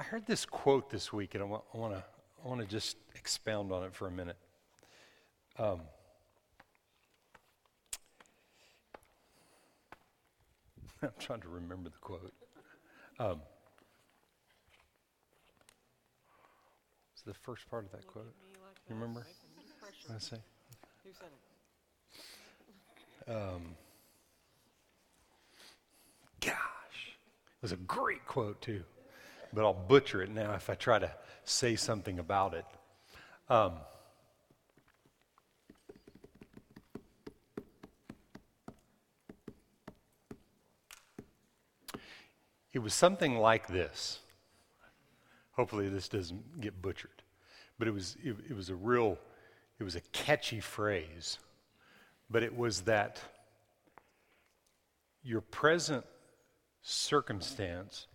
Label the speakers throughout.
Speaker 1: I heard this quote this week, and I want, to I want to just expound on it for a minute. Um, I'm trying to remember the quote. Um, what's the first part of that quote? You remember? I say?
Speaker 2: Who said it?
Speaker 1: Um, gosh, it was a great quote too, but I'll butcher it now if I try to say something about it. Um, it was something like this. Hopefully, this doesn't get butchered, but it was it, it was a real, it was a catchy phrase, but it was that your present circumstance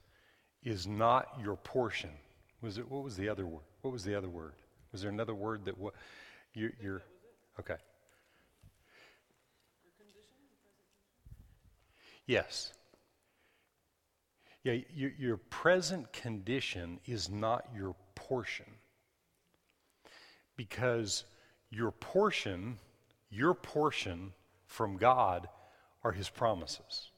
Speaker 1: is not your portion. Was it? What was the other word? What was the other word? Was there another word that what? You, you're okay. Yes. Yeah, your, your present condition is not your portion. Because your portion, your portion from God are His promises.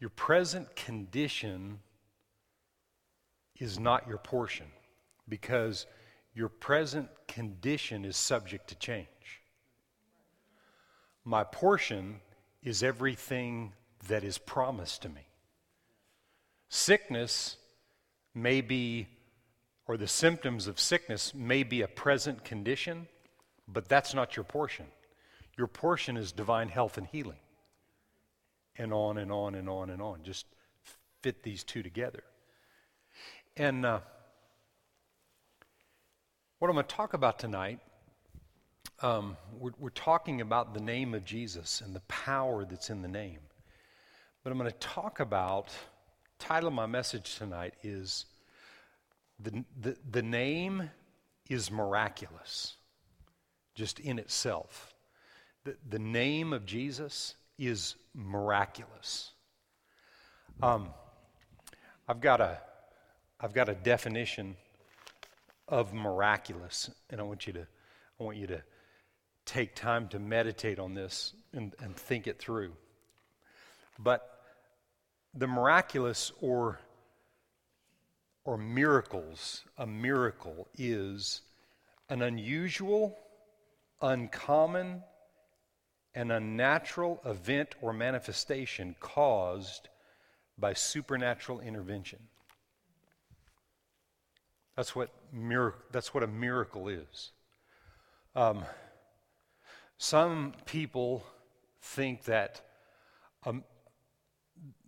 Speaker 1: Your present condition is not your portion because your present condition is subject to change. My portion is everything that is promised to me. Sickness may be, or the symptoms of sickness may be a present condition, but that's not your portion. Your portion is divine health and healing. And on and on and on and on. Just fit these two together. And uh, what I'm going to talk about tonight, um, we're, we're talking about the name of Jesus and the power that's in the name. But I'm going to talk about, title of my message tonight is the, the, the name is miraculous, just in itself. The, the name of Jesus is miraculous. Um, I've got a I've got a definition of miraculous, and I want you to, I want you to take time to meditate on this and, and think it through. But the miraculous or or miracles, a miracle is an unusual, uncommon, and unnatural event or manifestation caused by supernatural intervention. That's what, mir- that's what a miracle is. Um, some people think that a,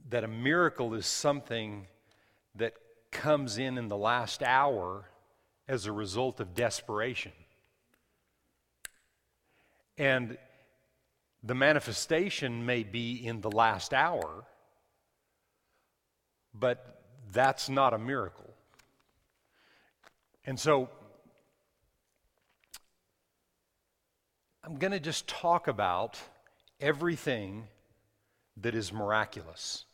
Speaker 1: that a miracle is something that comes in in the last hour as a result of desperation. And the manifestation may be in the last hour, but that's not a miracle. And so I'm going to just talk about everything that is miraculous.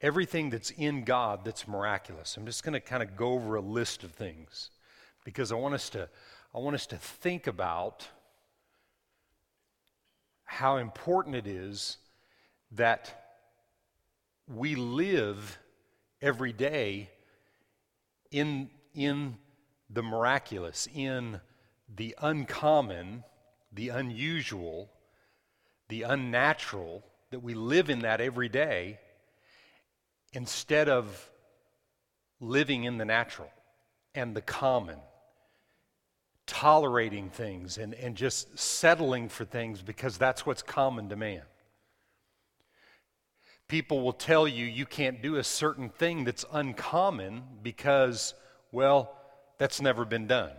Speaker 1: Everything that's in God that's miraculous. I'm just going to kind of go over a list of things because I want us to I want us to think about how important it is that we live every day in in the miraculous, in the uncommon, the unusual, the unnatural, that we live in that every day instead of living in the natural and the common, tolerating things and, and just settling for things because that's what's common to man. People will tell you you can't do a certain thing that's uncommon because well, that's never been done.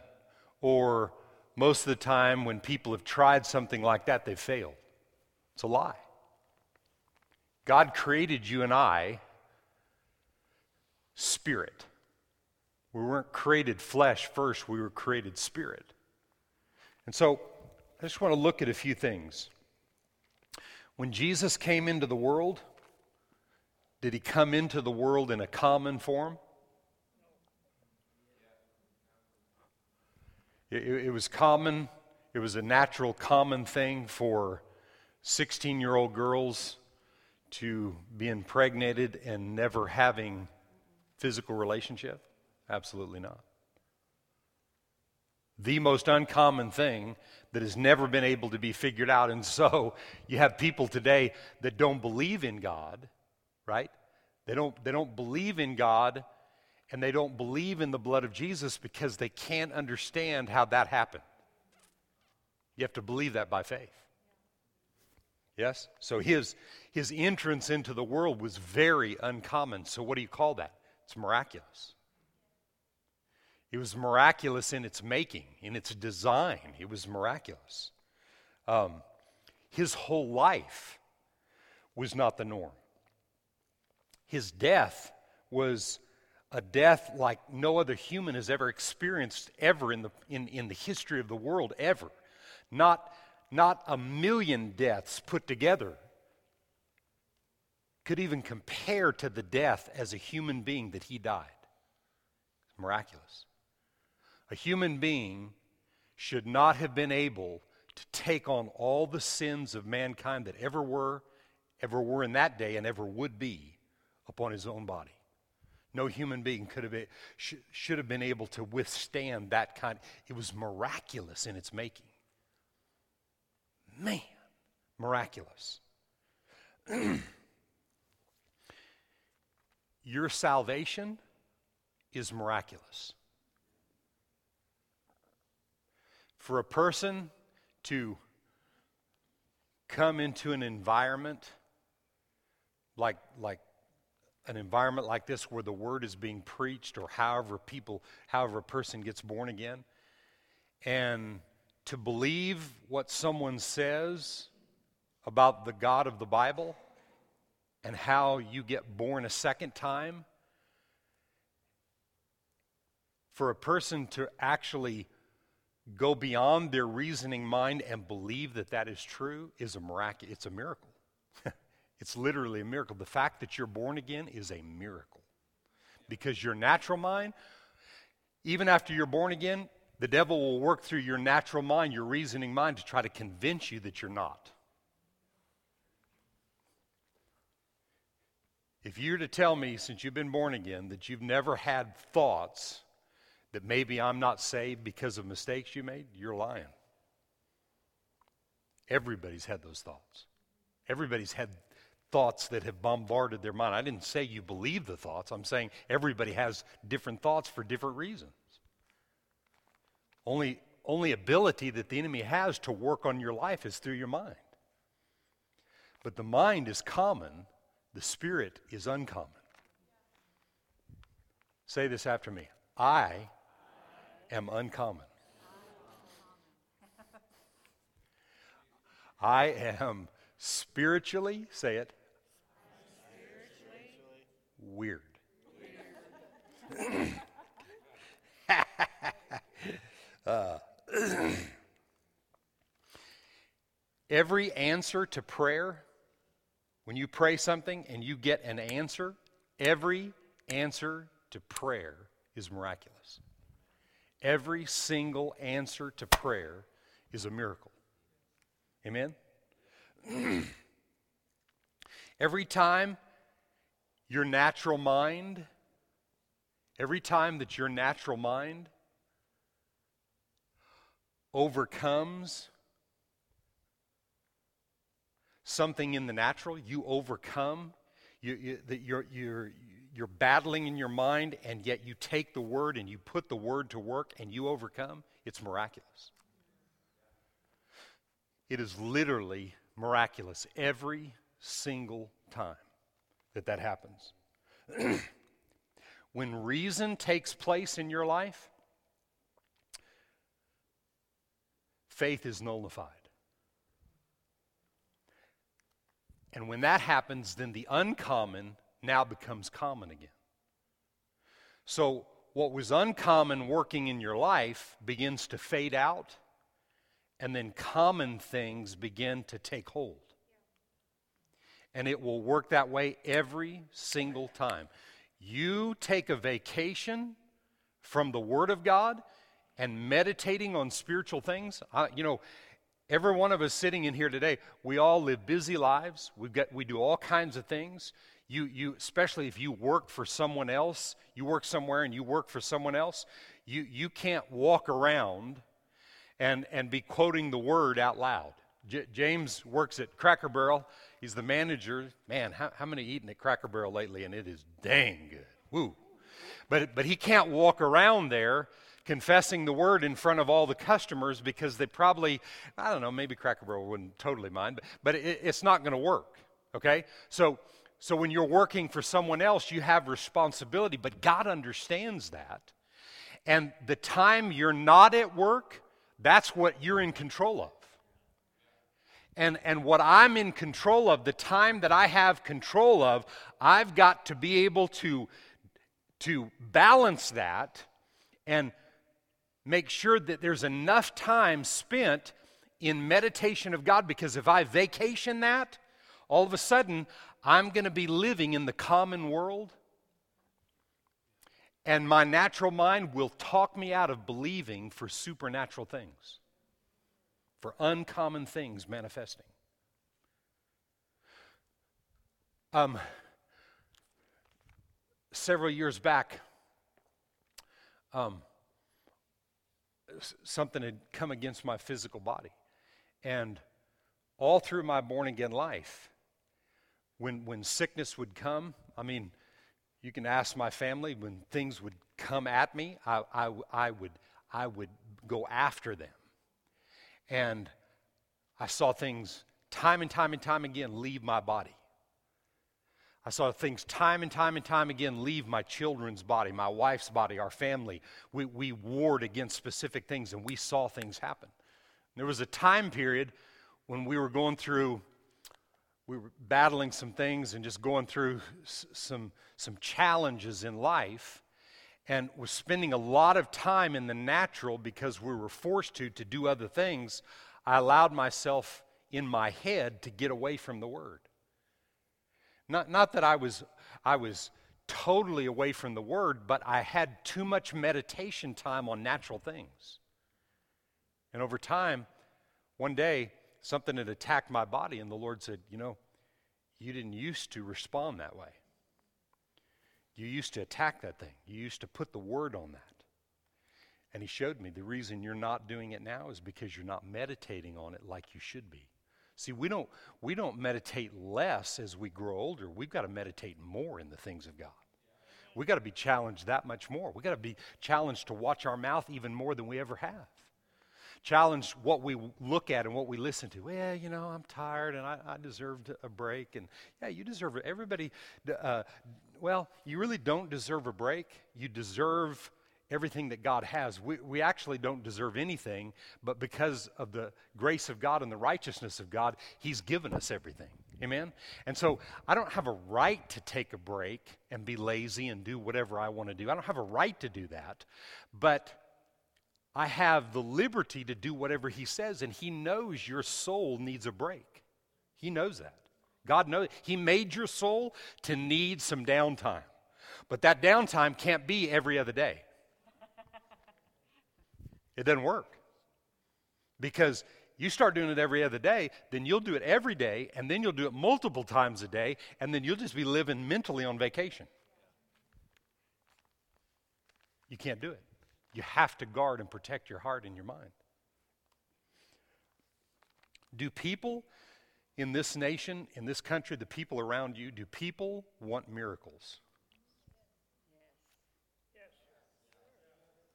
Speaker 1: Or most of the time, when people have tried something like that, they've failed. It's a lie. God created you and I spirit. We weren't created flesh first, we were created spirit. And so, I just want to look at a few things. When Jesus came into the world, did he come into the world in a common form? It, it, was common, it was a natural, common thing for 16 year old girls to be impregnated and never having physical relationship? Absolutely not. The most uncommon thing that has never been able to be figured out. And so you have people today that don't believe in God, right? They don't, they don't believe in God and they don't believe in the blood of Jesus because they can't understand how that happened. You have to believe that by faith. Yes? So his, his entrance into the world was very uncommon. So, what do you call that? It's miraculous. It was miraculous in its making, in its design. It was miraculous. Um, his whole life was not the norm. His death was a death like no other human has ever experienced ever in the, in, in the history of the world, ever. Not, not a million deaths put together could even compare to the death as a human being that he died. It's Miraculous. A human being should not have been able to take on all the sins of mankind that ever were, ever were in that day, and ever would be upon his own body. No human being could have been, sh- should have been able to withstand that kind. It was miraculous in its making. Man, miraculous. Your salvation is miraculous. For a person to come into an environment like, like an environment like this where the word is being preached or however people however a person gets born again and to believe what someone says about the God of the Bible and how you get born a second time for a person to actually go beyond their reasoning mind and believe that that is true is a miracle it's a miracle it's literally a miracle. The fact that you're born again is a miracle. Because your natural mind, even after you're born again, the devil will work through your natural mind, your reasoning mind, to try to convince you that you're not. If you're to tell me, since you've been born again, that you've never had thoughts that maybe I'm not saved because of mistakes you made, you're lying. Everybody's had those thoughts. Everybody's had thoughts that have bombarded their mind. I didn't say you believe the thoughts, I'm saying everybody has different thoughts for different reasons. Only, only ability that the enemy has to work on your life is through your mind. But the mind is common, the spirit is uncommon. Say this after me I am uncommon. I am spiritually, say it, weird. uh, every answer to prayer, when you pray something and you get an answer, every answer to prayer is miraculous. Every single answer to prayer is a miracle. Amen? every time your natural mind, every time that your natural mind overcomes something in the natural, you overcome, you, you're, you're, you're battling in your mind, and yet you take the word and you put the word to work and you overcome, it's miraculous. It is literally miraculous every single time that that happens. when reason takes place in your life, faith is nullified. And when that happens, then the uncommon now becomes common again. So, what was uncommon working in your life begins to fade out, and then common things begin to take hold. And it will work that way every single time. You take a vacation from the Word of God and meditating on spiritual things. I, you know, every one of us sitting in here today, we all live busy lives. We've got, we do all kinds of things. You, you, especially if you work for someone else, you work somewhere and you work for someone else, you, you can't walk around and, and be quoting the word out loud. J- James works at Cracker Barrel. He's the manager. Man, how, how many eaten at Cracker Barrel lately? And it is dang good. Woo. But, but he can't walk around there confessing the word in front of all the customers because they probably, I don't know, maybe Cracker Barrel wouldn't totally mind, but, but it, it's not going to work. Okay? So, so when you're working for someone else, you have responsibility, but God understands that. And the time you're not at work, that's what you're in control of. And, and what I'm in control of, the time that I have control of, I've got to be able to, to balance that and make sure that there's enough time spent in meditation of God because if I vacation that, all of a sudden I'm going to be living in the common world and my natural mind will talk me out of believing for supernatural things, for uncommon things manifesting. Um, several years back, um, something had come against my physical body. And all through my born again life, when, when sickness would come, I mean, you can ask my family when things would come at me, I, I, I, would, I would go after them. And I saw things time and time and time again leave my body. I saw things time and time and time again leave my children's body, my wife's body, our family. We, we warred against specific things and we saw things happen. There was a time period when we were going through, we were battling some things and just going through some, some challenges in life and was spending a lot of time in the natural because we were forced to to do other things. I allowed myself in my head to get away from the Word. Not, not that I was, I was totally away from the Word, but I had too much meditation time on natural things. And over time, one day, something had attacked my body, and the Lord said, You know, you didn't used to respond that way. You used to attack that thing, you used to put the Word on that. And He showed me the reason you're not doing it now is because you're not meditating on it like you should be. See, we don't, we don't meditate less as we grow older. We've got to meditate more in the things of God. We've got to be challenged that much more. We've got to be challenged to watch our mouth even more than we ever have. Challenged what we look at and what we listen to. Well, you know, I'm tired and I, I deserved a break. And yeah, you deserve it. Everybody, uh, well, you really don't deserve a break. You deserve everything that God has. We, we actually don't deserve anything, but because of the grace of God and the righteousness of God, He's given us everything. Amen? And so I don't have a right to take a break and be lazy and do whatever I want to do. I don't have a right to do that, but I have the liberty to do whatever He says, and He knows your soul needs a break. He knows that. God knows. He made your soul to need some downtime. But that downtime can't be every other day. It doesn't work. Because you start doing it every other day, then you'll do it every day, and then you'll do it multiple times a day, and then you'll just be living mentally on vacation. You can't do it. You have to guard and protect your heart and your mind. Do people in this nation, in this country, the people around you, do people want miracles?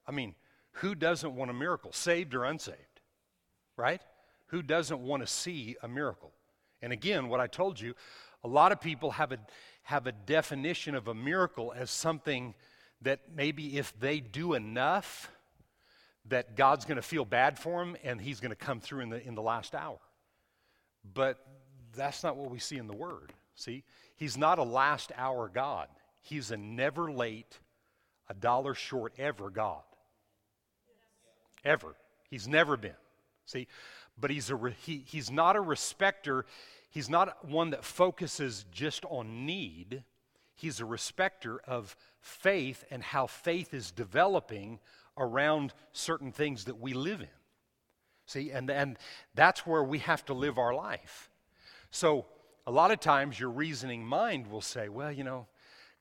Speaker 1: I mean, who doesn't want a miracle, saved or unsaved? Right? Who doesn't want to see a miracle? And again, what I told you, a lot of people have a, have a definition of a miracle as something that maybe if they do enough, that God's going to feel bad for them and he's going to come through in the, in the last hour. But that's not what we see in the Word. See, he's not a last hour God, he's a never late, a dollar short ever God ever. He's never been. See, but he's, a, he, he's not a respecter. he's not one that focuses just on need. He's a respecter of faith and how faith is developing around certain things that we live in. See, and, and that's where we have to live our life. So, a lot of times your reasoning mind will say, well, you know,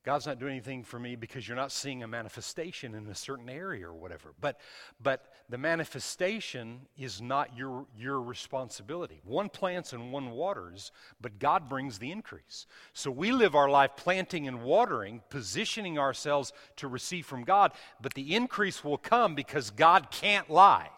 Speaker 1: God's not doing anything for me because you're not seeing a manifestation in a certain area or whatever. But, but the manifestation is not your, your responsibility. One plants and one waters, but God brings the increase. So we live our life planting and watering, positioning ourselves to receive from God, but the increase will come because God can't lie.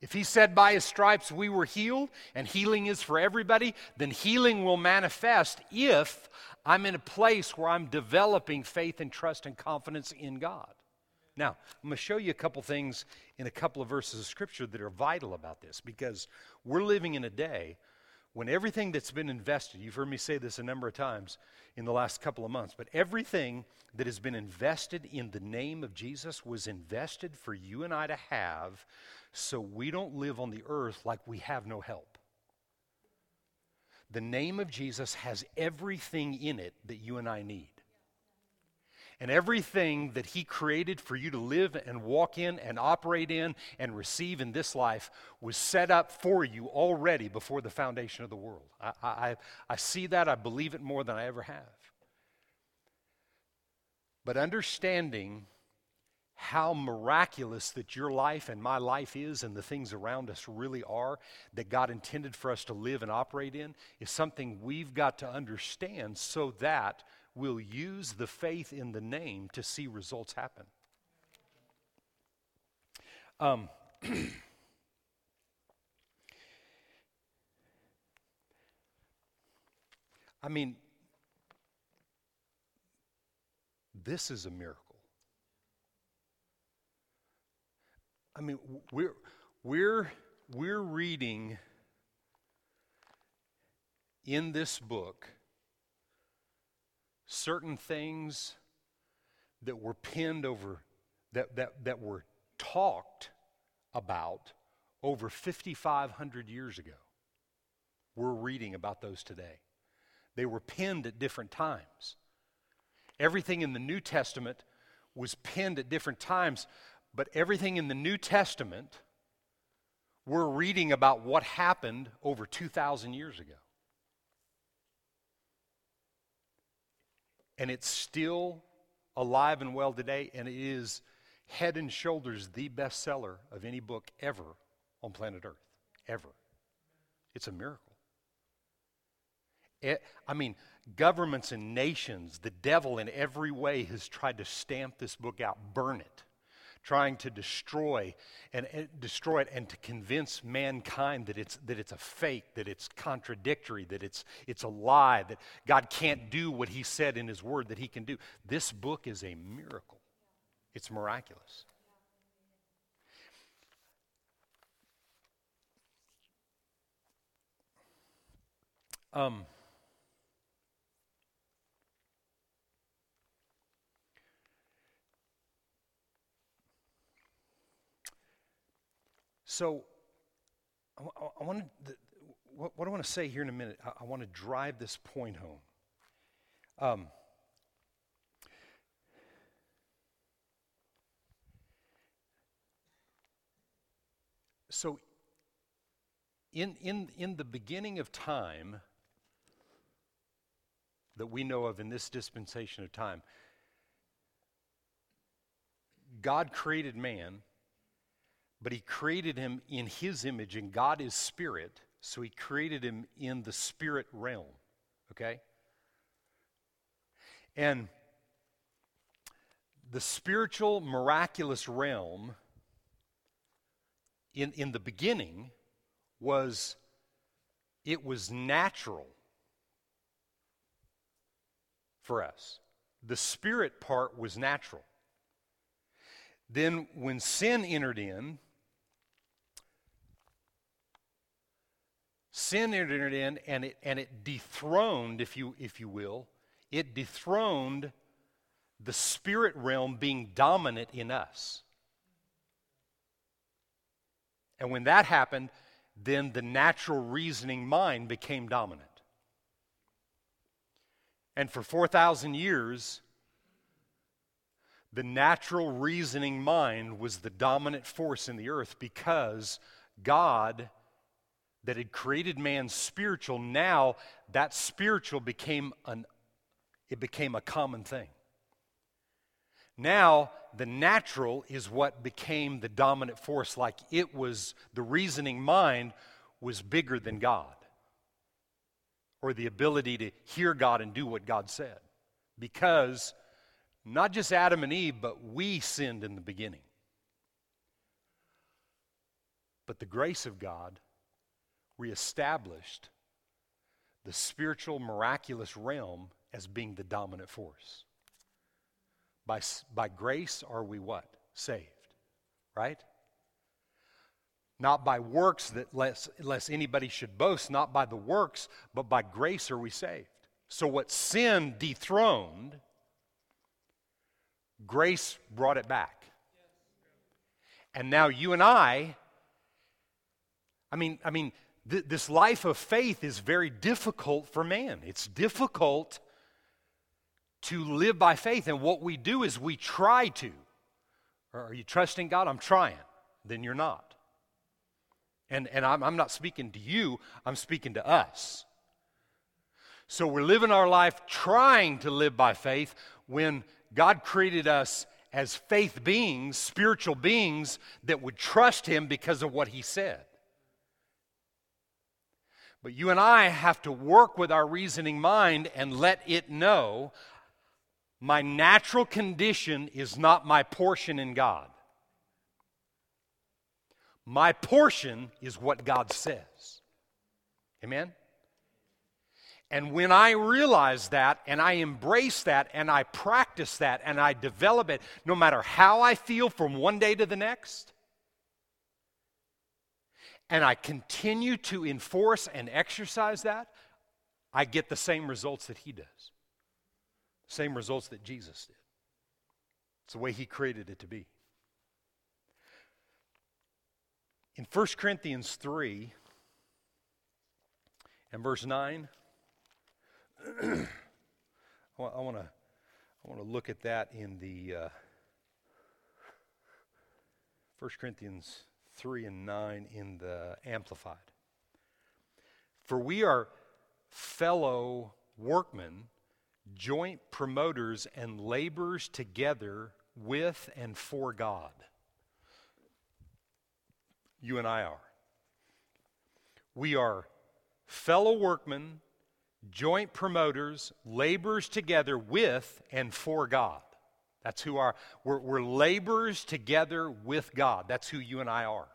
Speaker 1: If he said by his stripes we were healed and healing is for everybody, then healing will manifest if I'm in a place where I'm developing faith and trust and confidence in God. Now, I'm going to show you a couple things in a couple of verses of Scripture that are vital about this because we're living in a day when everything that's been invested, you've heard me say this a number of times in the last couple of months, but everything that has been invested in the name of Jesus was invested for you and I to have so we don't live on the earth like we have no help. The name of Jesus has everything in it that you and I need. And everything that He created for you to live and walk in and operate in and receive in this life was set up for you already before the foundation of the world. I, I, I see that. I believe it more than I ever have. But understanding how miraculous that your life and my life is and the things around us really are that God intended for us to live and operate in is something we've got to understand so that we'll use the faith in the name to see results happen. Um, I mean, this is a miracle. I mean, we're, we're, we're reading in this book certain things that were penned over, that, that, that were talked about over 5,500 years ago. We're reading about those today. They were penned at different times. Everything in the New Testament was penned at different times, but everything in the New Testament, we're reading about what happened over 2,000 years ago. And it's still alive and well today, and it is head and shoulders the bestseller of any book ever on planet Earth. Ever. It's a miracle. It, I mean, governments and nations, the devil in every way has tried to stamp this book out, burn it trying to destroy and, and, destroy it and to convince mankind that it's that it's a fake, that it's contradictory, that it's it's a lie, that God can't do what he said in his word that he can do. This book is a miracle. It's miraculous. Um So, I, I, want to, what, what, I want to say here in a minute, I, I want to drive this point home. Um, so, in, in, in the beginning of time that we know of in this dispensation of time, God created man but he created him in his image, and God is spirit, so he created him in the spirit realm. Okay? And the spiritual, miraculous realm in, in the beginning was it was natural for us. The spirit part was natural. Then, when sin entered in, Sin entered in and it, and it dethroned, if you, if you will, it dethroned the spirit realm being dominant in us. And when that happened, then the natural reasoning mind became dominant. And for 4,000 years, the natural reasoning mind was the dominant force in the earth because God, that had created man spiritual, now that spiritual became an it became a common thing. Now, the natural is what became the dominant force, like it was the reasoning mind was bigger than God, or the ability to hear God and do what God said. Because not just Adam and Eve, but we sinned in the beginning. But the grace of God reestablished the spiritual, miraculous realm as being the dominant force. By, by grace are we what? Saved. Right? Not by works that less, less anybody should boast, not by the works, but by grace are we saved. So what sin dethroned, grace brought it back. And now you and I, I mean, I mean, th- this life of faith is very difficult for man. It's difficult to live by faith. And what we do is we try to. Are you trusting God? I'm trying. Then you're not. And, and I'm, I'm not speaking to you, I'm speaking to us. So we're living our life trying to live by faith when God created us as faith beings, spiritual beings that would trust Him because of what He said. But you and I have to work with our reasoning mind and let it know my natural condition is not my portion in God. My portion is what God says. Amen? And when I realize that and I embrace that and I practice that and I develop it, no matter how I feel from one day to the next, and I continue to enforce and exercise that, I get the same results that He does. Same results that Jesus did. It's the way he created it to be. In 1 Corinthians 3 and verse 9, I want to I want to look at that in the uh, 1 Corinthians 3 and 9 in the Amplified. For we are fellow workmen joint promoters and laborers together with and for God. You and I are. We are fellow workmen, joint promoters, laborers together with and for God. That's who are. We're, we're laborers together with God. That's who you and I are.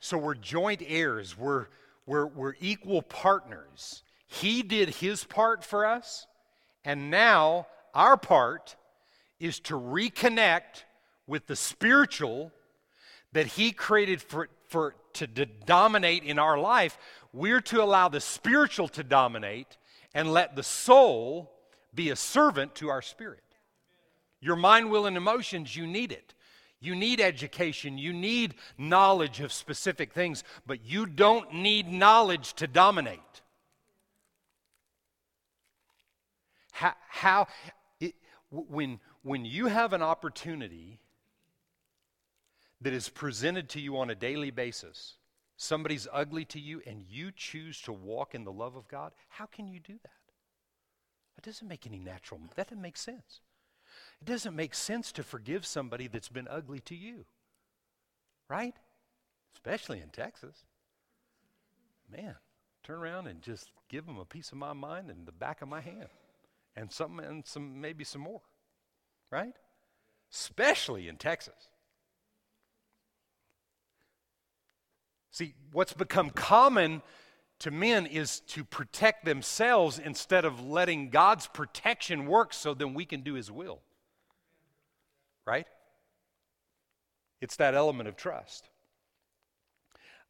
Speaker 1: So we're joint heirs. We're, we're, we're equal partners he did his part for us, and now our part is to reconnect with the spiritual that he created for, for to dominate in our life. We're to allow the spiritual to dominate and let the soul be a servant to our spirit. Your mind, will, and emotions, you need it. You need education. You need knowledge of specific things, but you don't need knowledge to dominate. How, how it, when, when you have an opportunity that is presented to you on a daily basis, somebody's ugly to you, and you choose to walk in the love of God, how can you do that? That doesn't make any natural, that doesn't make sense. It doesn't make sense to forgive somebody that's been ugly to you, right? Especially in Texas. Man, turn around and just give them a piece of my mind and the back of my hand and some and some maybe some more. Right? Especially in Texas. See, what's become common to men is to protect themselves instead of letting God's protection work so then we can do his will. Right? It's that element of trust.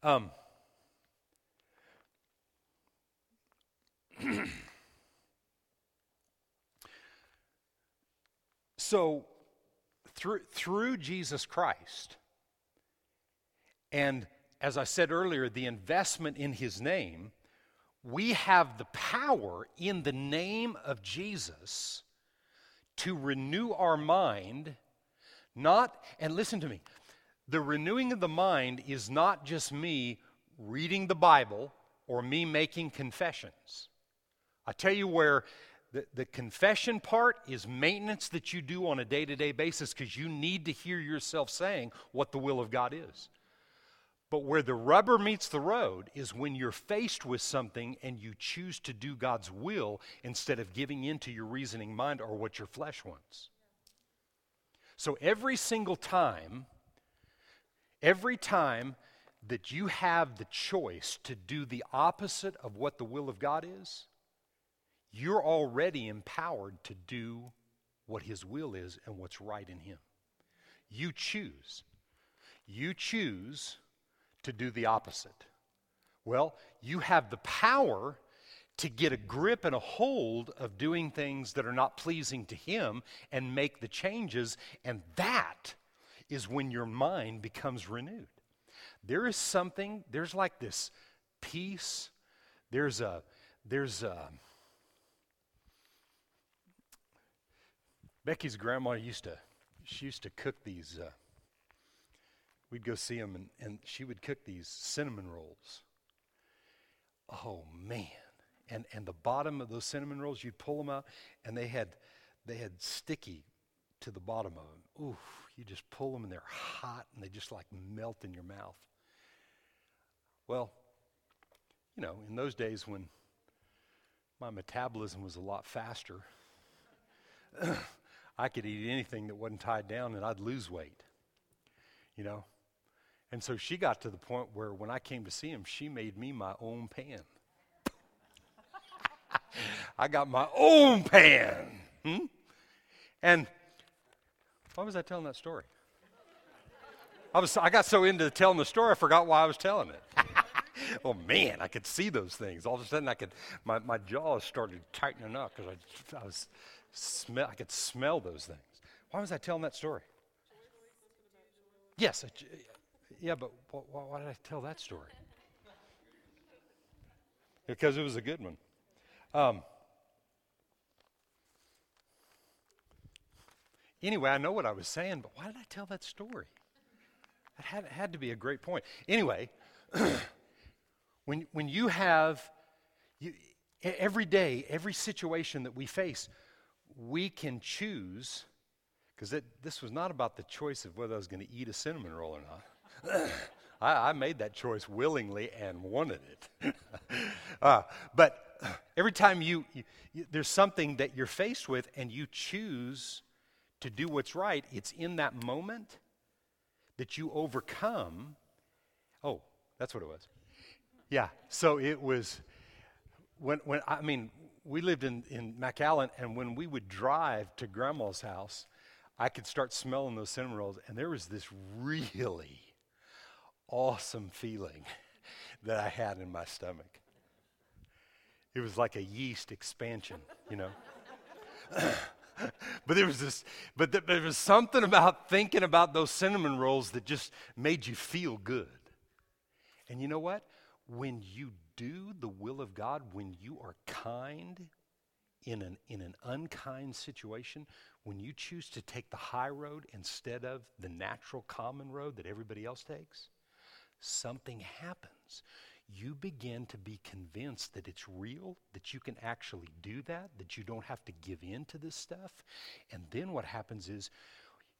Speaker 1: Um, So, through, through Jesus Christ and as I said earlier, the investment in his name, we have the power in the name of Jesus to renew our mind, not, and listen to me, the renewing of the mind is not just me reading the Bible or me making confessions. I tell you where the, the confession part is maintenance that you do on a day to day basis because you need to hear yourself saying what the will of God is. But where the rubber meets the road is when you're faced with something and you choose to do God's will instead of giving in to your reasoning mind or what your flesh wants. So every single time, every time that you have the choice to do the opposite of what the will of God is, you're already empowered to do what His will is and what's right in Him. You choose. You choose to do the opposite. Well, you have the power to get a grip and a hold of doing things that are not pleasing to Him and make the changes, and that is when your mind becomes renewed. There is something, there's like this peace, there's a, there's a, Becky's grandma used to, she used to cook these. Uh, we'd go see them, and, and she would cook these cinnamon rolls. Oh man! And and the bottom of those cinnamon rolls, you'd pull them out, and they had they had sticky to the bottom of them. Ooh! You just pull them, and they're hot, and they just like melt in your mouth. Well, you know, in those days when my metabolism was a lot faster. I could eat anything that wasn't tied down and I'd lose weight. You know? And so she got to the point where when I came to see him, she made me my own pan. I got my own pan. Hmm? And why was I telling that story? I, was, I got so into telling the story, I forgot why I was telling it. oh man, I could see those things. All of a sudden, I could, my, my jaws started tightening up because I, I was smell, I could smell those things. Why was I telling that story? Yes, yeah, but why, why did I tell that story? Because it was a good one. Um, anyway, I know what I was saying, but why did I tell that story? It had, it had to be a great point. Anyway, when, when you have, you, every day, every situation that we face, we can choose, because this was not about the choice of whether I was going to eat a cinnamon roll or not. I, I, made that choice willingly and wanted it. uh, but every time you, you, there's something that you're faced with and you choose to do what's right, it's in that moment that you overcome. Oh, that's what it was. Yeah, so it was when, when I mean, we lived in, in McAllen, and when we would drive to grandma's house, I could start smelling those cinnamon rolls, and there was this really awesome feeling that I had in my stomach. It was like a yeast expansion, you know. but there was this, but there was something about thinking about those cinnamon rolls that just made you feel good. And you know what? When you do the will of God when you are kind in an, in an unkind situation, when you choose to take the high road instead of the natural common road that everybody else takes, something happens. You begin to be convinced that it's real, that you can actually do that, that you don't have to give in to this stuff. And then what happens is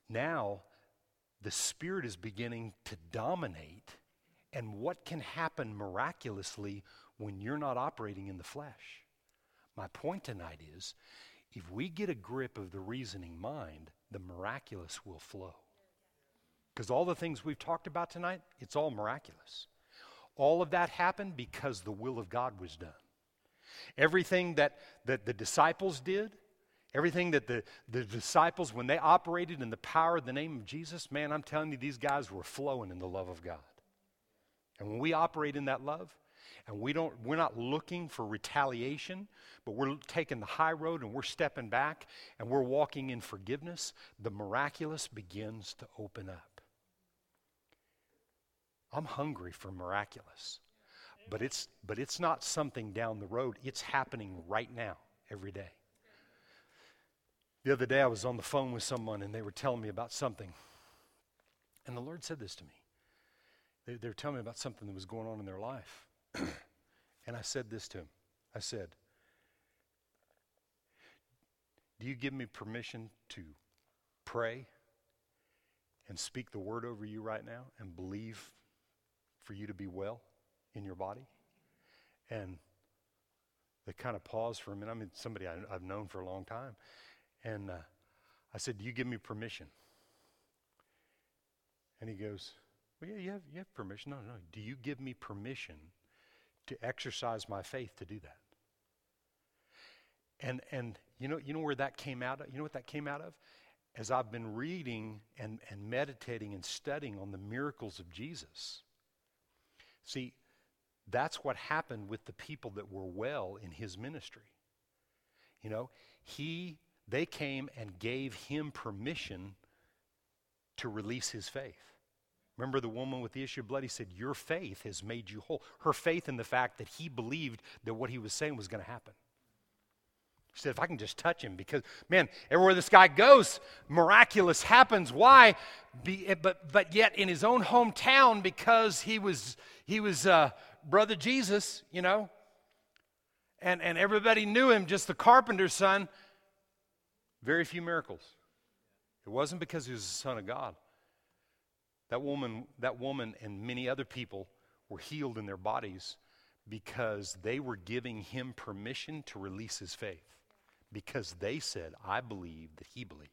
Speaker 1: now the Spirit is beginning to dominate and what can happen miraculously when you're not operating in the flesh. My point tonight is if we get a grip of the reasoning mind, the miraculous will flow. Because all the things we've talked about tonight, it's all miraculous. All of that happened because the will of God was done. Everything that, that the disciples did, everything that the, the disciples, when they operated in the power of the name of Jesus, man, I'm telling you, these guys were flowing in the love of God. And when we operate in that love, and we don't we're not looking for retaliation but we're taking the high road and we're stepping back and we're walking in forgiveness the miraculous begins to open up I'm hungry for miraculous. But it's, but it's not something down the road. It's happening right now, every day. The other day, I was on the phone with someone and they were telling me about something. And the Lord said this to me. They, they were telling me about something that was going on in their life. and I said this to him I said, Do you give me permission to pray and speak the word over you right now and believe for you to be well in your body? And they kind of paused for a minute. I mean, somebody I, have known for a long time. And uh, I said, Do you give me permission? And he goes, Well, yeah, you have, you have permission. No, no. Do you give me permission to exercise my faith to do that? And, and you, know, you know where that came out of? You know what that came out of? As I've been reading and, and meditating and studying on the miracles of Jesus. See, that's what happened with the people that were well in his ministry. You know, he they came and gave him permission to release his faith. Remember the woman with the issue of blood? He said, Your faith has made you whole. Her faith in the fact that he believed that what he was saying was going to happen. He said, If I can just touch him, because, man, everywhere this guy goes, miraculous happens. Why? Be, eh, but, but yet in his own hometown, because he was, he was uh, brother Jesus, you know, and, and everybody knew him, just the carpenter's son very few miracles. It wasn't because he was the Son of God. That woman, that woman and many other people were healed in their bodies because they were giving him permission to release his faith. Because they said, I believe that he believes.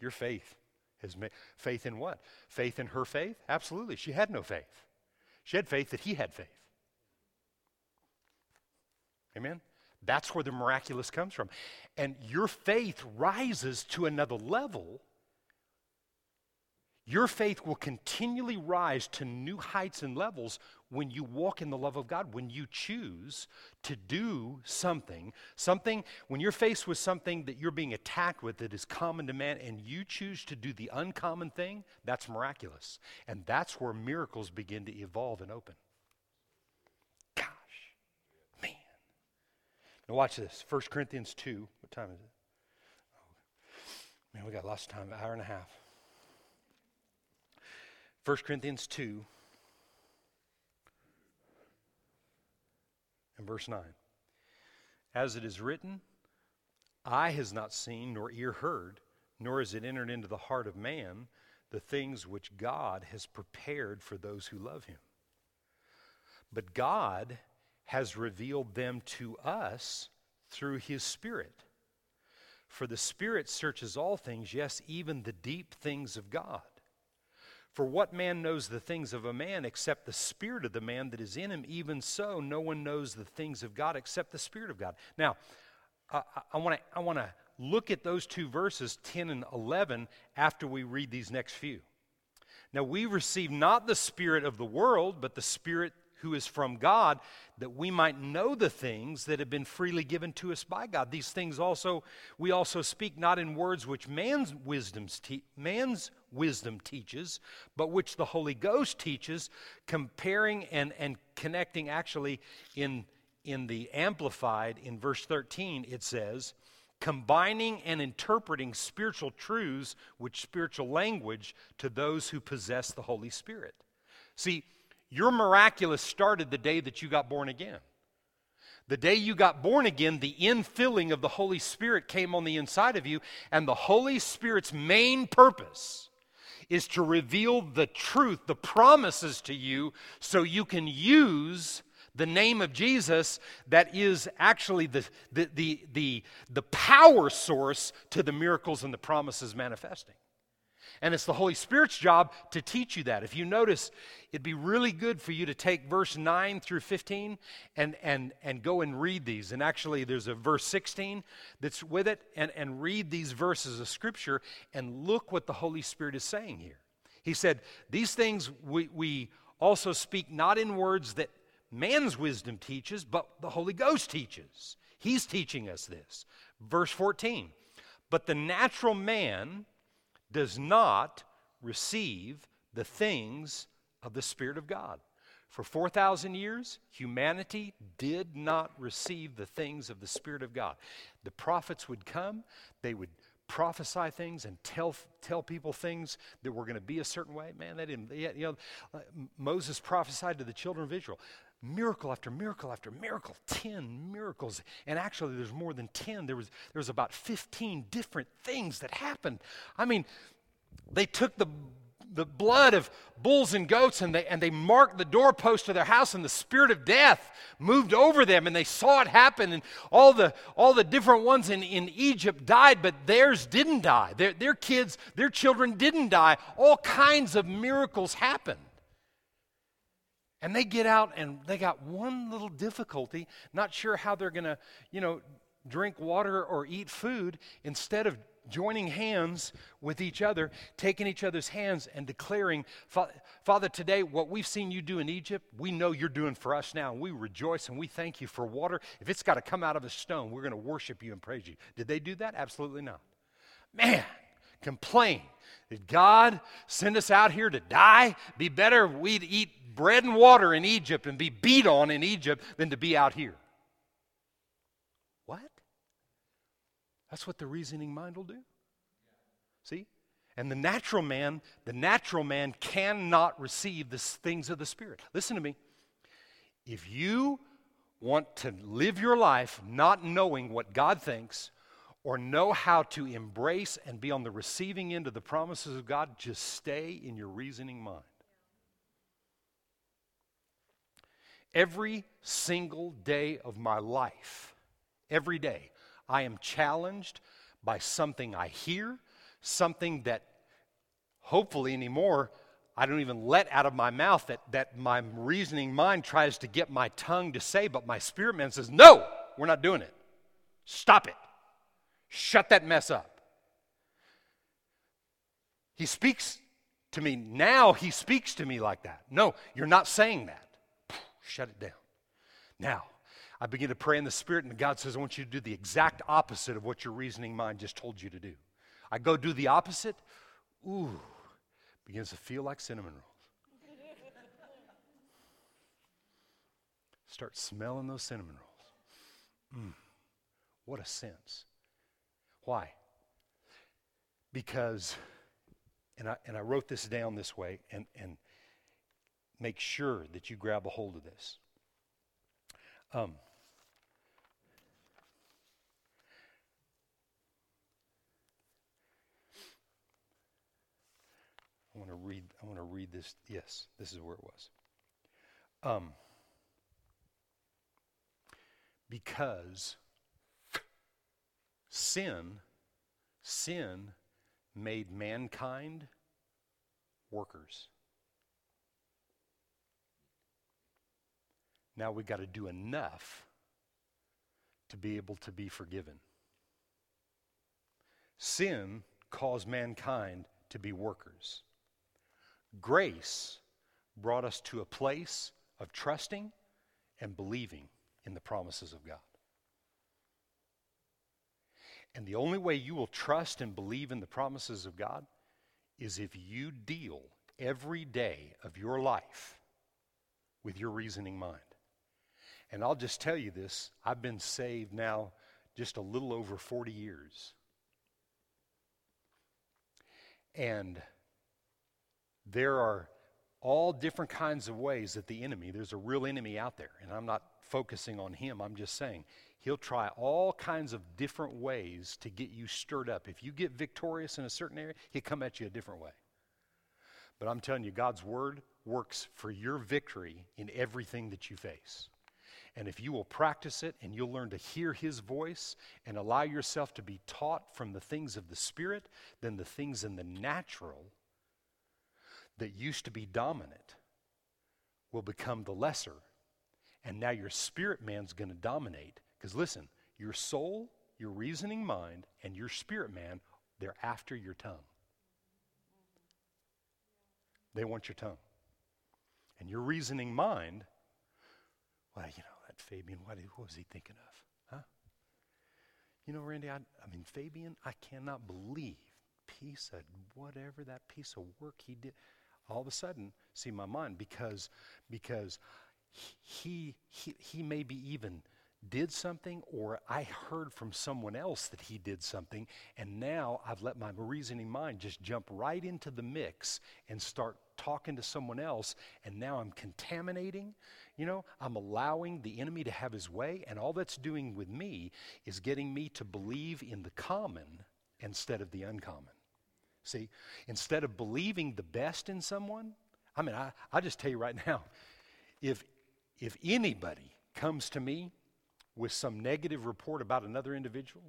Speaker 1: Your faith has made faith in what? Faith in her faith? Absolutely. She had no faith. She had faith that he had faith. Amen? That's where the miraculous comes from. And your faith rises to another level. Your faith will continually rise to new heights and levels when you walk in the love of God, when you choose to do something, something, when you're faced with something that you're being attacked with that is common to man, and you choose to do the uncommon thing, that's miraculous. And that's where miracles begin to evolve and open. Gosh, man. Now, watch this 1 Corinthians 2. What time is it? Oh, man, we got lots of time, an hour and a half. 1 Corinthians 2 and verse 9. As it is written, eye has not seen, nor ear heard, nor has it entered into the heart of man the things which God has prepared for those who love him. But God has revealed them to us through his Spirit. For the Spirit searches all things, yes, even the deep things of God. For what man knows the things of a man except the Spirit of the man that is in him? Even so, no one knows the things of God except the Spirit of God. Now, I, want to I wanna look at those two verses, 10 and 11, after we read these next few. Now, we receive not the Spirit of the world, but the Spirit who is from God, that we might know the things that have been freely given to us by God. These things also we also speak not in words which man's wisdom te- man's wisdom teaches, but which the Holy Ghost teaches, comparing and, and connecting actually in in the amplified in verse 13 it says combining and interpreting spiritual truths with spiritual language to those who possess the Holy Spirit. See, your miraculous started the day that you got born again. The day you got born again, the infilling of the Holy Spirit came on the inside of you, and the Holy Spirit's main purpose is to reveal the truth, the promises to you, so you can use the name of Jesus that is actually the, the, the, the, the power source to the miracles and the promises manifesting. And it's the Holy Spirit's job to teach you that. If you notice, it'd be really good for you to take verse 9 through 15 and, and, and go and read these. And actually, there's a verse 16 that's with it, and, and read these verses of Scripture and look what the Holy Spirit is saying here. He said, These things we, we also speak not in words that man's wisdom teaches, but the Holy Ghost teaches. He's teaching us this. Verse 14. But the natural man does not receive the things of the Spirit of God. For 4,000 years, humanity did not receive the things of the Spirit of God. The prophets would come, they would prophesy things and tell, tell people things that were going to be a certain way. Man, they didn't, you know, Moses prophesied to the children of Israel miracle after miracle after miracle 10 miracles. And actually there's more than 10 there was there was about 15 different things that happened. I mean they took the the blood of bulls and goats and they, and they marked the doorpost of their house and the spirit of death moved over them and they saw it happen and all the, all the different ones in, in egypt died but theirs didn't die. Their, their kids their children didn't die. All kinds of miracles happened. And they get out and they got one little difficulty not sure how they're going to you know drink water or eat food. Instead of joining hands with each other, taking each other's hands and declaring, Father, today, what we've seen you do in Egypt, we know you're doing for us now. We rejoice and we thank you for water. If it's got to come out of a stone, we're going to worship you and praise you. Did they do that? Absolutely not. Man, complain. Did God send us out here to die? Be better if we'd eat bread and water in Egypt and be beat on in Egypt than to be out here. That's what the reasoning mind will do. See? And the natural man, the natural man cannot receive the things of the Spirit. Listen to me. If you want to live your life not knowing what God thinks or know how to embrace and be on the receiving end of the promises of God, just stay in your reasoning mind. Every single day of my life, every day, I am challenged by something I hear, something that hopefully anymore I don't even let out of my mouth that, that my reasoning mind tries to get my tongue to say, but my spirit man says, No, we're not doing it. Stop it. Shut that mess up. He speaks to me. Now he speaks to me like that. No, you're not saying that. Shut it down. Now, I begin to pray in the Spirit, and God says, I want you to do the exact opposite of what your reasoning mind just told you to do. I go do the opposite. Ooh, begins to feel like cinnamon rolls. Start smelling those cinnamon rolls. Mm, what a sense. Why? Because, and I, and I wrote this down this way, and, and make sure that you grab a hold of this. Um, want to read. I want to read this. Yes, this is where it was. Um, because sin, sin made mankind workers. Now we got to do enough to be able to be forgiven. Sin caused mankind to be workers. Grace brought us to a place of trusting and believing in the promises of God. And the only way you will trust and believe in the promises of God is if you deal every day of your life with your reasoning mind. And I'll just tell you this I've been saved now just a little over 40 years. And there are all different kinds of ways that the enemy, there's a real enemy out there, and I'm not focusing on him, I'm just saying he'll try all kinds of different ways to get you stirred up. If you get victorious in a certain area, he'll come at you a different way. But I'm telling you, God's word works for your victory in everything that you face. And if you will practice it and you'll learn to hear his voice and allow yourself to be taught from the things of the Spirit, then the things in the natural that used to be dominant will become the lesser. And now your spirit man's going to dominate. Because listen, your soul, your reasoning mind, and your spirit man, they're after your tongue. They want your tongue. And your reasoning mind, well, you know, that Fabian, what, what was he thinking of? Huh? You know, Randy, I, I mean, Fabian, I cannot believe piece of whatever that piece of work he did. All of a sudden see my mind because because he he he maybe even did something or I heard from someone else that he did something and now I've let my reasoning mind just jump right into the mix and start talking to someone else and now I'm contaminating you know I'm allowing the enemy to have his way and all that's doing with me is getting me to believe in the common instead of the uncommon see instead of believing the best in someone I mean I, I just tell you right now if if anybody comes to me with some negative report about another individual,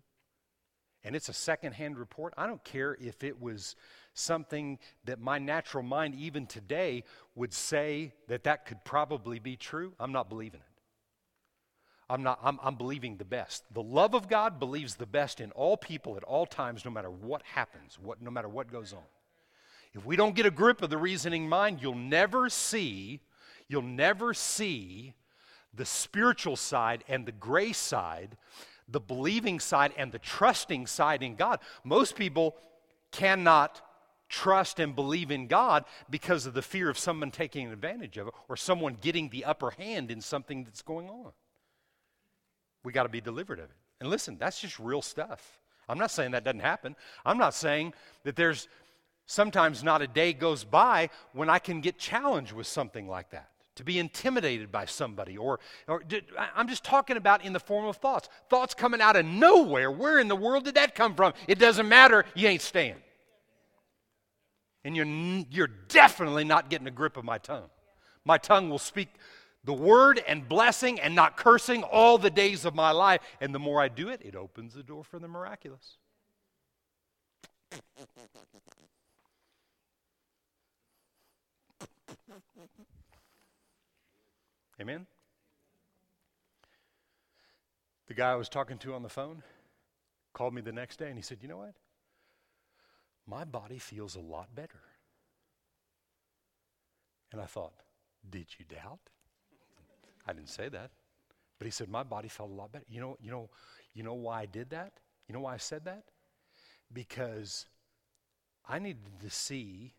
Speaker 1: and it's a secondhand report, I don't care if it was something that my natural mind, even today, would say that that could probably be true. I'm not believing it. I'm, not, I'm, I'm believing the best. The love of God believes the best in all people at all times, no matter what happens, what, no matter what goes on. If we don't get a grip of the reasoning mind, you'll never see, you'll never see the spiritual side and the grace side, the believing side and the trusting side in God. Most people cannot trust and believe in God because of the fear of someone taking advantage of it or someone getting the upper hand in something that's going on. We got to be delivered of it. And listen, that's just real stuff. I'm not saying that doesn't happen. I'm not saying that there's sometimes not a day goes by when I can get challenged with something like that to be intimidated by somebody, or, or I'm just talking about in the form of thoughts. Thoughts coming out of nowhere. Where in the world did that come from? It doesn't matter, you ain't staying. And you're, you're definitely not getting a grip of my tongue. My tongue will speak the word and blessing and not cursing all the days of my life. And the more I do it, it opens the door for the miraculous. Amen? The guy I was talking to on the phone called me the next day and he said, You know what? My body feels a lot better. And I thought, Did you doubt? I didn't say that. But he said, My body felt a lot better. You know, you know, you know why I did that? You know why I said that? Because I needed to see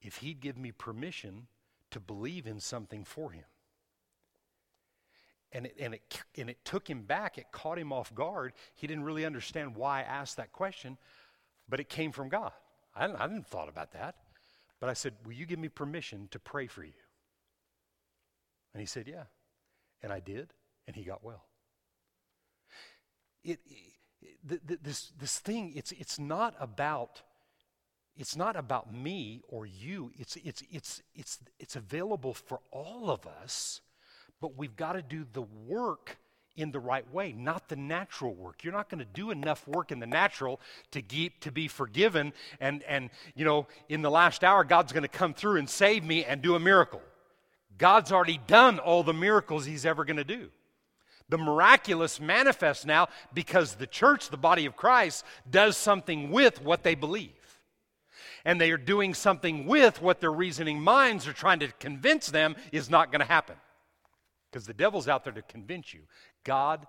Speaker 1: if he'd give me permission to believe in something for him and it, and, it, and it took him back. It caught him off guard. He didn't really understand why I asked that question, but it came from God. I I didn't thought about that. But I said, Will you give me permission to pray for you? And he said, Yeah. And I did, and he got well. It, it, this, this thing, it's, it's not about it's not about me or you. It's, it's, it's, it's, it's available for all of us but we've got to do the work in the right way, not the natural work. You're not going to do enough work in the natural to keep, to be forgiven and and you know, in the last hour God's going to come through and save me and do a miracle. God's already done all the miracles he's ever going to do. The miraculous manifests now because the church, the body of Christ, does something with what they believe. And they are doing something with what their reasoning minds are trying to convince them is not going to happen. Because the devil's out there to convince you God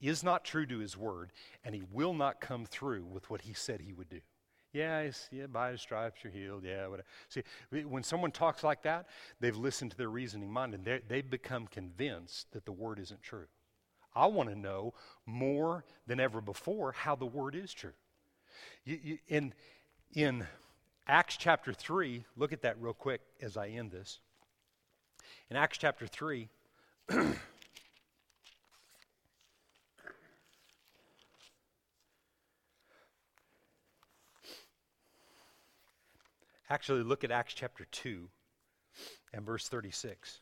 Speaker 1: is not true to his word, and he will not come through with what he said he would do. Yeah, yeah, by his stripes you're healed. Yeah, whatever. See, when someone talks like that, they've listened to their reasoning mind and they've become convinced that the word isn't true. I want to know more than ever before how the word is true. You, you, in, in Acts chapter 3, look at that real quick as I end this. In Acts chapter 3, Actually, look at Acts chapter 2 and verse 36.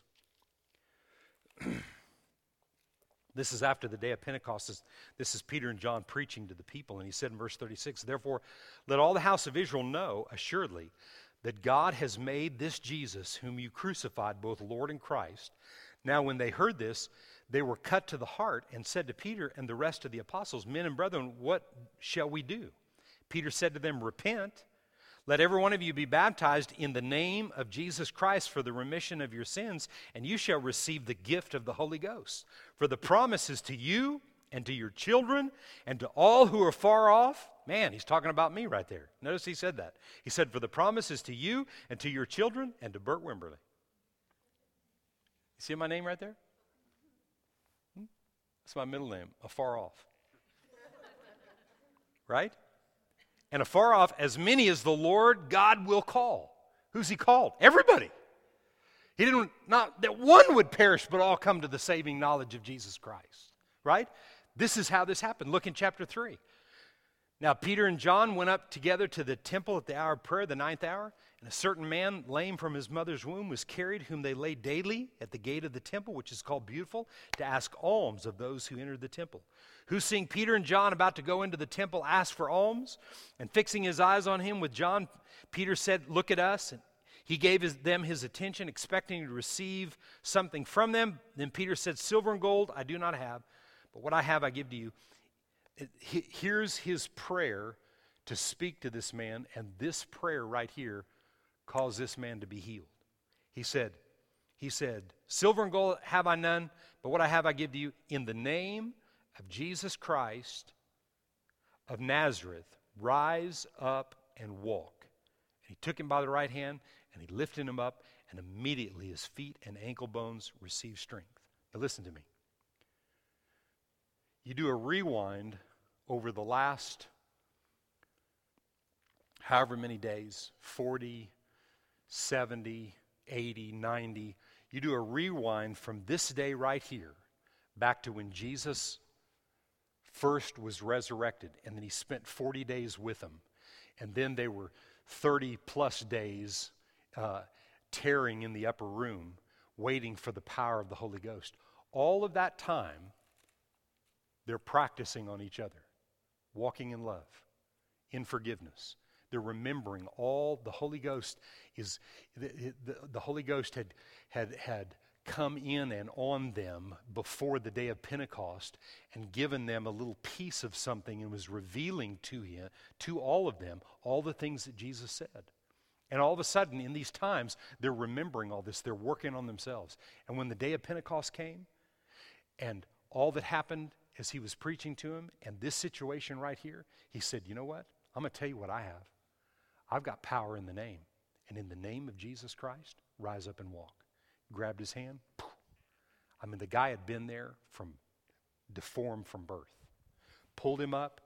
Speaker 1: this is after the day of Pentecost. This is Peter and John preaching to the people. And he said in verse 36 Therefore, let all the house of Israel know assuredly that God has made this Jesus, whom you crucified, both Lord and Christ. Now, when they heard this, they were cut to the heart and said to Peter and the rest of the apostles, Men and brethren, what shall we do? Peter said to them, Repent. Let every one of you be baptized in the name of Jesus Christ for the remission of your sins, and you shall receive the gift of the Holy Ghost. For the promise is to you and to your children and to all who are far off Man, he's talking about me right there. Notice he said that. He said, For the promise is to you and to your children and to Bert Wimberly. You see my name right there? Hmm? That's my middle name, afar off. right? And afar off, as many as the Lord God will call. Who's he called? Everybody. He didn't, not that one would perish, but all come to the saving knowledge of Jesus Christ. Right? This is how this happened. Look in chapter 3. Now, Peter and John went up together to the temple at the hour of prayer, the ninth hour, and a certain man, lame from his mother's womb, was carried, whom they laid daily at the gate of the temple, which is called Beautiful, to ask alms of those who entered the temple. Who, seeing Peter and John about to go into the temple, asked for alms, and fixing his eyes on him with John, Peter said, Look at us. And he gave his, them his attention, expecting to receive something from them. Then Peter said, Silver and gold I do not have, but what I have I give to you here's his prayer to speak to this man, and this prayer right here caused this man to be healed. He said, he said, Silver and gold have I none, but what I have I give to you. In the name of Jesus Christ of Nazareth, rise up and walk. And he took him by the right hand, and he lifted him up, and immediately his feet and ankle bones received strength. Now listen to me. You do a rewind over the last however many days 40, 70, 80, 90 you do a rewind from this day right here back to when Jesus first was resurrected, and then he spent 40 days with them. And then they were 30 plus days uh, tearing in the upper room, waiting for the power of the Holy Ghost. All of that time, they're practicing on each other walking in love, in forgiveness. They're remembering all the Holy Ghost is the, the, the, Holy Ghost had had had come in and on them before the day of Pentecost and given them a little piece of something and was revealing to him to all of them all the things that Jesus said. And all of a sudden in these times they're remembering all this, they're working on themselves. And when the day of Pentecost came and all that happened as he was preaching to him and this situation right here, he said, You know what? I'm going to tell you what I have. I've got power in the name. And in the name of Jesus Christ, rise up and walk. Grabbed his hand. I mean, the guy had been there from deformed from birth. Pulled him up,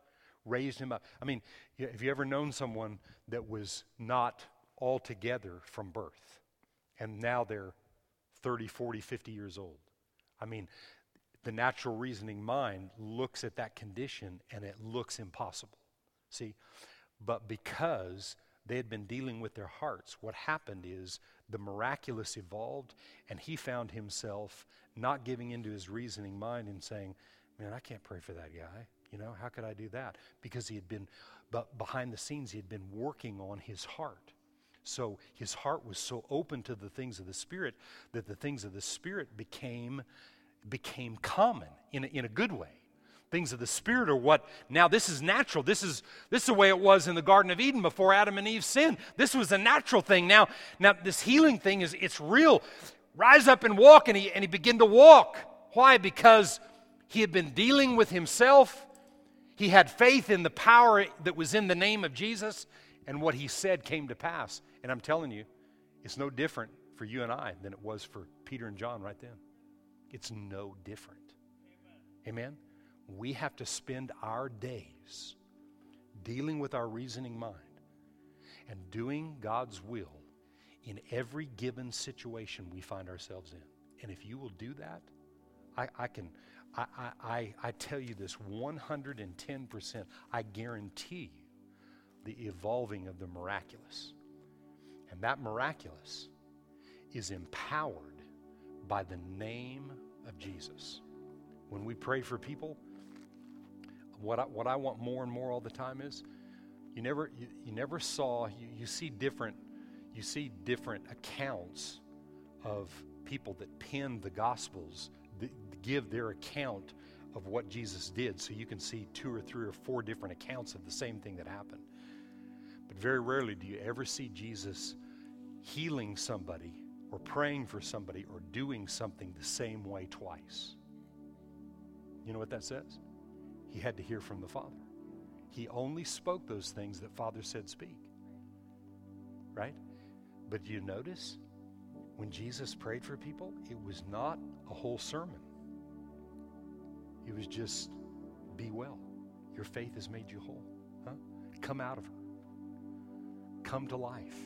Speaker 1: raised him up. I mean, have you ever known someone that was not altogether from birth and now they're 30, 40, 50 years old? I mean, the natural reasoning mind looks at that condition and it looks impossible. See, but because they had been dealing with their hearts, what happened is the miraculous evolved, and he found himself not giving into his reasoning mind and saying, Man, I can't pray for that guy. You know, how could I do that? Because he had been, but behind the scenes, he had been working on his heart. So his heart was so open to the things of the Spirit that the things of the Spirit became became common in a, in a good way. Things of the Spirit are what now this is natural. This is this is the way it was in the Garden of Eden before Adam and Eve sinned. This was a natural thing. Now, now this healing thing is it's real. Rise up and walk, and he and he began to walk. Why? Because he had been dealing with himself. He had faith in the power that was in the name of Jesus, and what he said came to pass. And I'm telling you, it's no different for you and I than it was for Peter and John right then. It's no different. Amen. Amen? We have to spend our days dealing with our reasoning mind and doing God's will in every given situation we find ourselves in. And if you will do that, I, I can, I, I, I tell you this 110%, I guarantee you the evolving of the miraculous. And that miraculous is empowered by the name of Jesus. When we pray for people, what I, what I want more and more all the time is you never, you, you never saw, you, you see different, you see different accounts of people that pen the Gospels, that give their account of what Jesus did. So you can see two or three or four different accounts of the same thing that happened. But very rarely do you ever see Jesus healing somebody or praying for somebody or doing something the same way twice. You know what that says? He had to hear from the Father. He only spoke those things that Father said speak. Right? But you notice when Jesus prayed for people, it was not a whole sermon. It was just, be well. Your faith has made you whole. Huh? Come out of her. Come to life.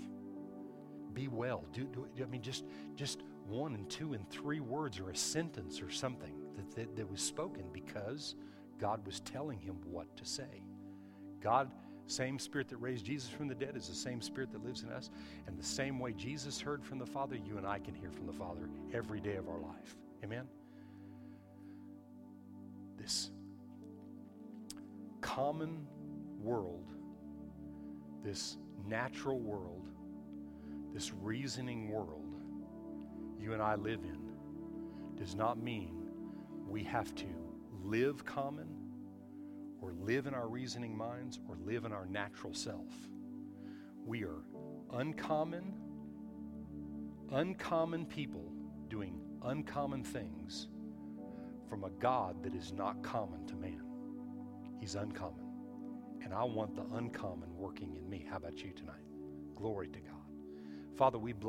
Speaker 1: Be well. Do, do I mean just just one and two and three words or a sentence or something that, that, that was spoken because God was telling him what to say. God, same spirit that raised Jesus from the dead, is the same spirit that lives in us. And the same way Jesus heard from the Father, you and I can hear from the Father every day of our life. Amen? This common world, this natural world, this reasoning world you and I live in does not mean we have to live common or live in our reasoning minds or live in our natural self. We are uncommon, uncommon people doing uncommon things from a God that is not common to man. He's uncommon. And I want the uncommon working in me. How about you tonight? Glory to God. Father, we bless